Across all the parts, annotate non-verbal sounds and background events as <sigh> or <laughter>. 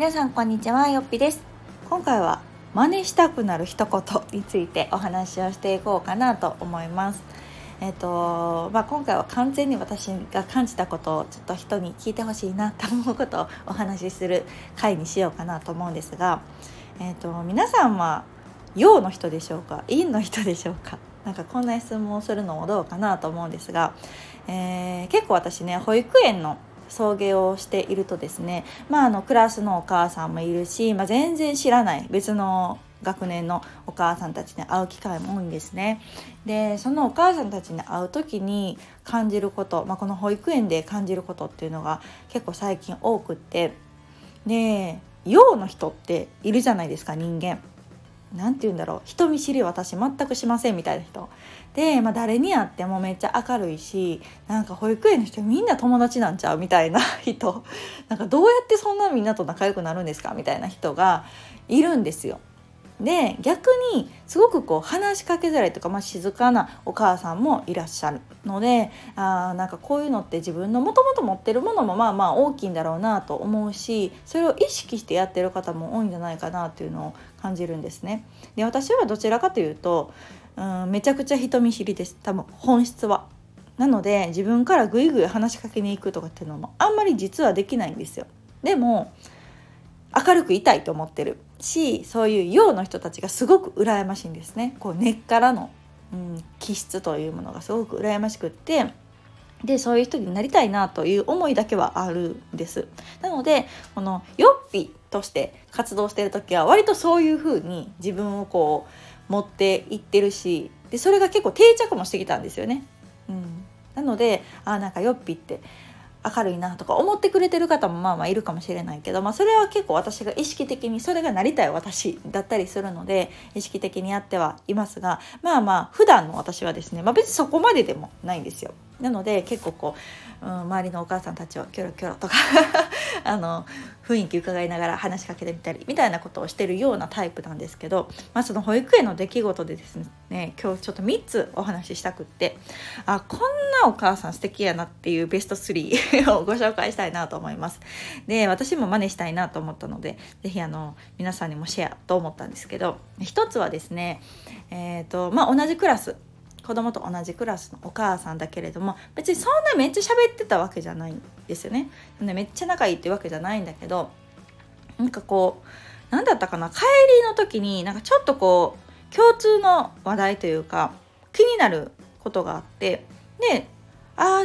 皆さんこんにちはよっぴです。今回は真似したくなる一言についてお話をしていこうかなと思います。えっ、とまあ、今回は完全に私が感じたことをちょっと人に聞いてほしいなと思うことをお話しする回にしようかなと思うんですが、えっ、と皆さんは陽の人でしょうか？陰の人でしょうか？なんかこんな質問をするのもどうかなと思うんですが、えー、結構私ね保育園の送迎をしているとですね、まあ、あのクラスのお母さんもいるし、まあ、全然知らない別の学年のお母さんたちに会う機会も多いんですね。でそのお母さんたちに会う時に感じること、まあ、この保育園で感じることっていうのが結構最近多くってで陽の人っているじゃないですか人間。何て言うんだろう人見知り私全くしませんみたいな人で、まあ、誰に会ってもめっちゃ明るいしなんか保育園の人みんな友達なんちゃうみたいな <laughs> 人なんかどうやってそんなみんなと仲良くなるんですかみたいな人がいるんですよ。で逆にすごくこう話しかけづらいとか、まあ、静かなお母さんもいらっしゃるのであなんかこういうのって自分のもともと持ってるものもまあまあ大きいんだろうなと思うしそれを意識してやってる方も多いんじゃないかなっていうのを感じるんですね。で私はどちらかというとうんめちゃくちゃ人見知りです多分本質は。なので自分からグイグイ話しかけに行くとかっていうのもあんまり実はできないんですよ。でも明るくいたいと思ってるしそういう陽の人たちがすごく羨ましいんですね。こう根っからの、うん、気質というものがすごく羨ましくってでそういう人になりたいなという思いだけはあるんです。なのでこのヨッピとして活動してる時は割とそういうふうに自分をこう持っていってるしでそれが結構定着もしてきたんですよね、うん、なのであなんかヨッピって明るいなとか思ってくれてる方もまあまあいるかもしれないけど、まあ、それは結構私が意識的にそれがなりたい私だったりするので意識的にやってはいますがまあまあ普段の私はですね、まあ、別にそこまででもないんですよ。なので結構こう、うん、周りのお母さんたちをキョロキョロとか <laughs> あの雰囲気伺いながら話しかけてみたりみたいなことをしてるようなタイプなんですけど、まあ、その保育園の出来事でですね今日ちょっと3つお話ししたくってあこんなお母さん素敵やなっていうベスト3 <laughs> をご紹介したいなと思います。で私も真似したいなと思ったので是非あの皆さんにもシェアと思ったんですけど1つはですねえっ、ー、とまあ同じクラス子供と同じクラスのお母さんだけれども別にそんなめっちゃ喋ってたわけじゃないんですよね。めっちゃ仲いいってわけじゃないんだけどなんかこう何だったかな帰りの時になんかちょっとこう共通の話題というか気になることがあってで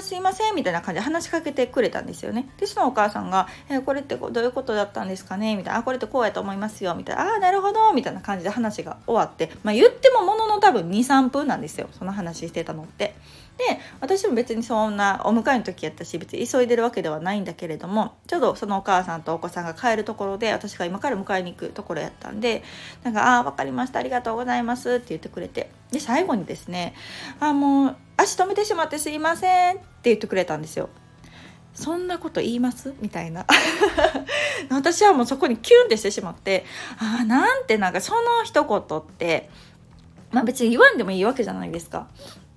すいませんみたいな感じで話しかけてくれたんですよねでそのお母さんが「えー、これってどういうことだったんですかね?」みたいな「あこれってこうやと思いますよ」みたいな「ああなるほど」みたいな感じで話が終わってまあ言ってもものの多分23分なんですよその話してたのって。で私も別にそんなお迎えの時やったし別に急いでるわけではないんだけれどもちょうどそのお母さんとお子さんが帰るところで私が今から迎えに行くところやったんでなんか「ああ分かりましたありがとうございます」って言ってくれてで最後にですね「あもう足止めてしまってすいません」って言ってくれたんですよ。そんなこと言います？みたいな。<laughs> 私はもうそこにキュンってしてしまってああなんてなんかその一言ってまあ別に言わんでもいいわけじゃないですか。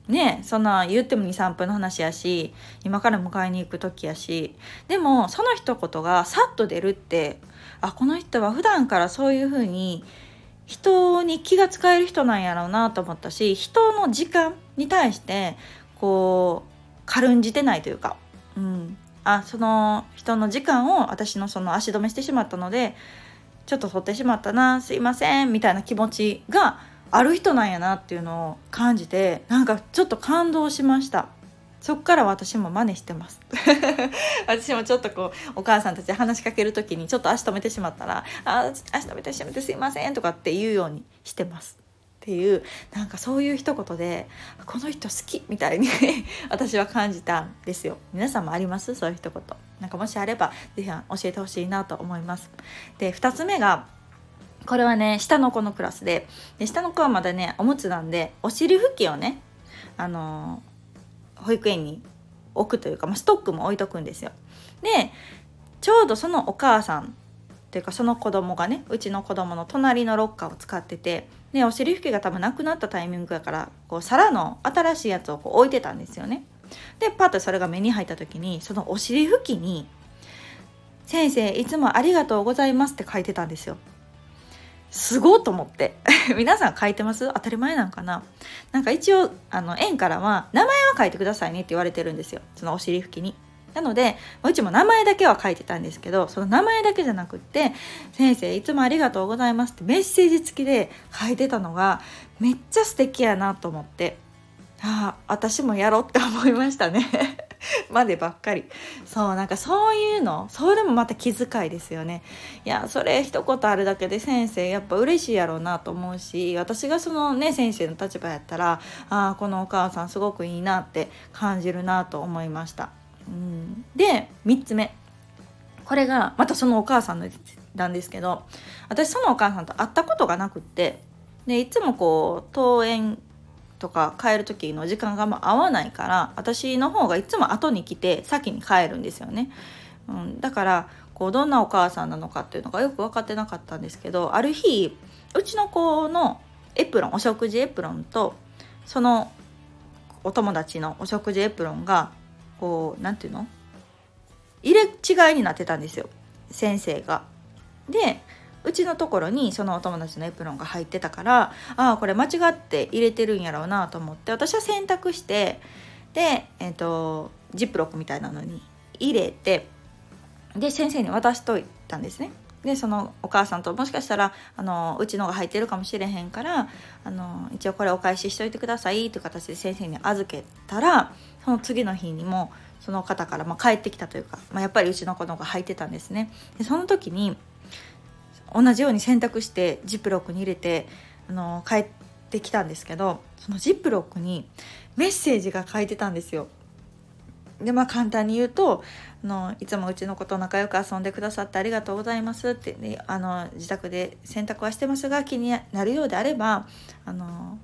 ねそんな言っても23分の話やし今から迎えに行く時やし。でもその一言がさっと出るってあこの人は普段からそういう風に人に気が使える人なんやろうなと思ったし人の時間に対してこう軽んじてないというか、うん、あその人の時間を私のその足止めしてしまったのでちょっと取ってしまったなすいませんみたいな気持ちがある人なんやなっていうのを感じてなんかちょっと感動しました。そっから私も真似してます。<laughs> 私もちょっとこうお母さんたち話しかける時にちょっと足止めてしまったら「あ足止めてしまってすいません」とかって言うようにしてます。っていうなんかそういう一言でこの人好きみたいに <laughs> 私は感じたんですよ。皆さんもあります？そういう一言。なんかもしあれば是非教えてほしいなと思います。で2つ目がこれはね下の子のクラスでで下の子はまだねおむつなんでお尻拭きをねあのー、保育園に置くというか、まあ、ストックも置いとくんですよ。でちょうどそのお母さんというかその子供がねうちの子供の隣のロッカーを使っててでお尻拭きが多分なくなったタイミングやからこう皿の新しいやつをこう置いてたんですよね。でパッとそれが目に入った時にそのお尻拭きに先生いつもありがとうございます」って書いてたんですよ。すごと思って。<laughs> 皆さん書いてます？当たり前なんかな？なんか一応あの園からは名前は書いてくださいねって言われてるんですよ。そのお尻拭きに。なのでうちも名前だけは書いてたんですけどその名前だけじゃなくって「先生いつもありがとうございます」ってメッセージ付きで書いてたのがめっちゃ素敵やなと思って。ああ私もやろうって思いましたね。<laughs> までばっかり。そうなんかそういうの。それもまた気遣いですよね。いやそれ一言あるだけで先生やっぱ嬉しいやろうなと思うし私がそのね先生の立場やったらああこのお母さんすごくいいなって感じるなと思いました、うん、で3つ目。これがまたそのお母さんのなんですけど私そのお母さんと会ったことがなくってでいつもこう登園とか帰る時の時間が合わないから私の方がいつも後に来て先に帰るんですよね。うん、だからこうどんなお母さんなのかっていうのがよく分かってなかったんですけどある日うちの子のエプロンお食事エプロンとそのお友達のお食事エプロンがこう何て言うの？入れ違いになってたんですよ先生が。でうちのところにそのお友達のエプロンが入ってたからああこれ間違って入れてるんやろうなと思って私は選択してで、えーと、ジップロックみたいなのに入れてで先生に渡しといたんですね。でそのお母さんともしかしたらあのうちのが入ってるかもしれへんからあの一応これお返ししといてくださいという形で先生に預けたらその次の日にもその方からま帰ってきたというか、まあ、やっぱりうちの子のが入ってたんですね。でその時に同じように洗濯してジップロックに入れてあの帰ってきたんですけどそのジップロックにメッセージが書いてたんですよ。でまあ簡単に言うとあの「いつもうちの子と仲良く遊んでくださってありがとうございます」って、ね、あの自宅で洗濯はしてますが気になるようであればあの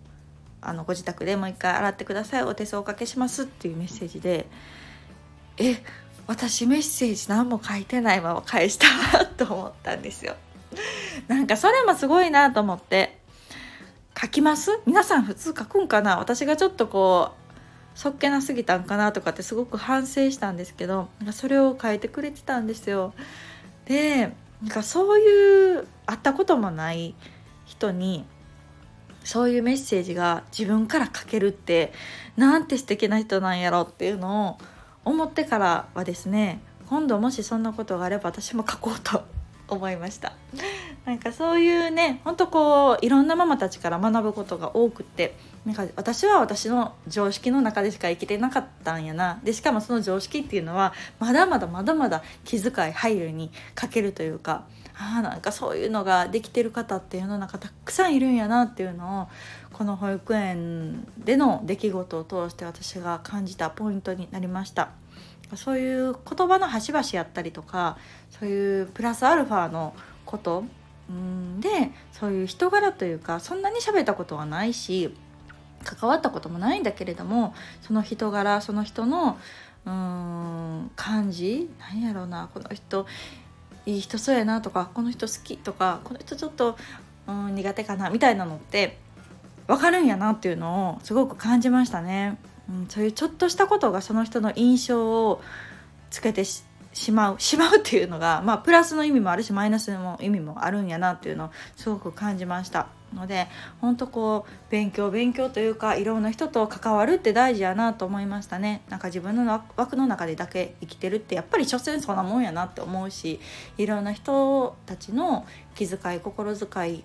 あのご自宅でもう一回洗ってくださいお手数おかけしますっていうメッセージでえ私メッセージ何も書いてないまま返したわと思ったんですよ。<laughs> なんかそれもすごいなと思って。書きます？皆さん普通書くんかな？私がちょっとこうそっけなすぎたんかなとかってすごく反省したんですけどなんかそれを書いてくれてたんですよ。でなんかそういう会ったこともない人にそういうメッセージが自分から書けるってなんて素敵な人なんやろっていうのを思ってからはですね今度もしそんなことがあれば私も書こうと思いましたなんかそういうねほんとこういろんなママたちから学ぶことが多くってなんか私は私の常識の中でしか生きてなかったんやなでしかもその常識っていうのはまだまだまだまだ気遣い配慮に欠けるというかあなんかそういうのができてる方って世の中たくさんいるんやなっていうのをこの保育園での出来事を通して私が感じたポイントになりました。そういう言葉の端々やったりとかそういうプラスアルファのことうんでそういう人柄というかそんなに喋ったことはないし関わったこともないんだけれどもその人柄その人のうーん感じ何やろうなこの人いい人そうやなとかこの人好きとかこの人ちょっとうん苦手かなみたいなのって分かるんやなっていうのをすごく感じましたね。うん、そういうちょっとしたことがその人の印象をつけてしまう <laughs> しまうっていうのが、まあ、プラスの意味もあるしマイナスの意味もあるんやなっていうのをすごく感じました。ので本当こう勉強勉強というかいろんな人と関わるって大事やなと思いましたね。なんか自分の枠の中でだけ生きてるってやっぱり所詮そんなもんやなって思うしいろんな人たちの気遣い心遣い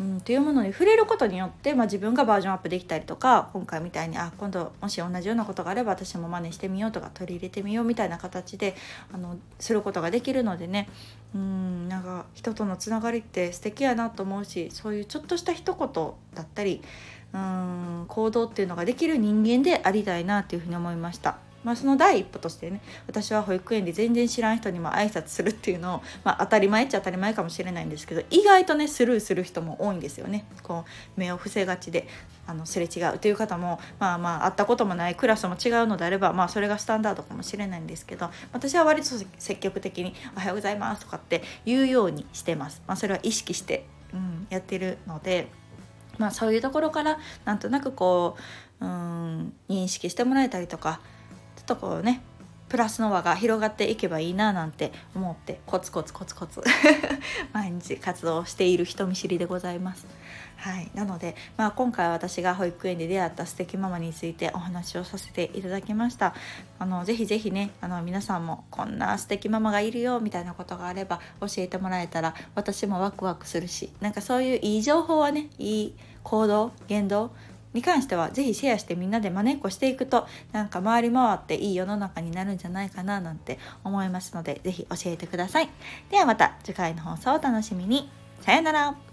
うん、っていうものに触れることによって、まあ、自分がバージョンアップできたりとか今回みたいにあ今度もし同じようなことがあれば私も真似してみようとか取り入れてみようみたいな形であのすることができるのでねうんなんか人とのつながりって素敵やなと思うしそういうちょっとした一言だったりうん行動っていうのができる人間でありたいなっていうふうに思いました。まあ、その第一歩としてね私は保育園で全然知らん人にも挨拶するっていうのを、まあ、当たり前っちゃ当たり前かもしれないんですけど意外とねスルーする人も多いんですよねこう目を伏せがちであのすれ違うという方もまあまあ会ったこともないクラスも違うのであればまあそれがスタンダードかもしれないんですけど私は割と積極的に「おはようございます」とかって言うようにしてます。まあ、それは意識して、うん、やってるのでまあそういうところからなんとなくこううん認識してもらえたりとかとこうねプラスの輪が広がっていけばいいななんて思ってコツコツコツコツ <laughs> 毎日活動している人見知りでございます。はい、なので、まあ、今回私が保育園で出会った素敵ママについてお話をさせていただきましたあのぜひぜひねあの皆さんもこんな素敵ママがいるよみたいなことがあれば教えてもらえたら私もワクワクするしなんかそういういい情報はねいい行動言動に関しては是非シェアしてみんなでまねっこしていくとなんか回り回っていい世の中になるんじゃないかななんて思いますので是非教えてください。ではまた次回の放送をお楽しみに。さよなら。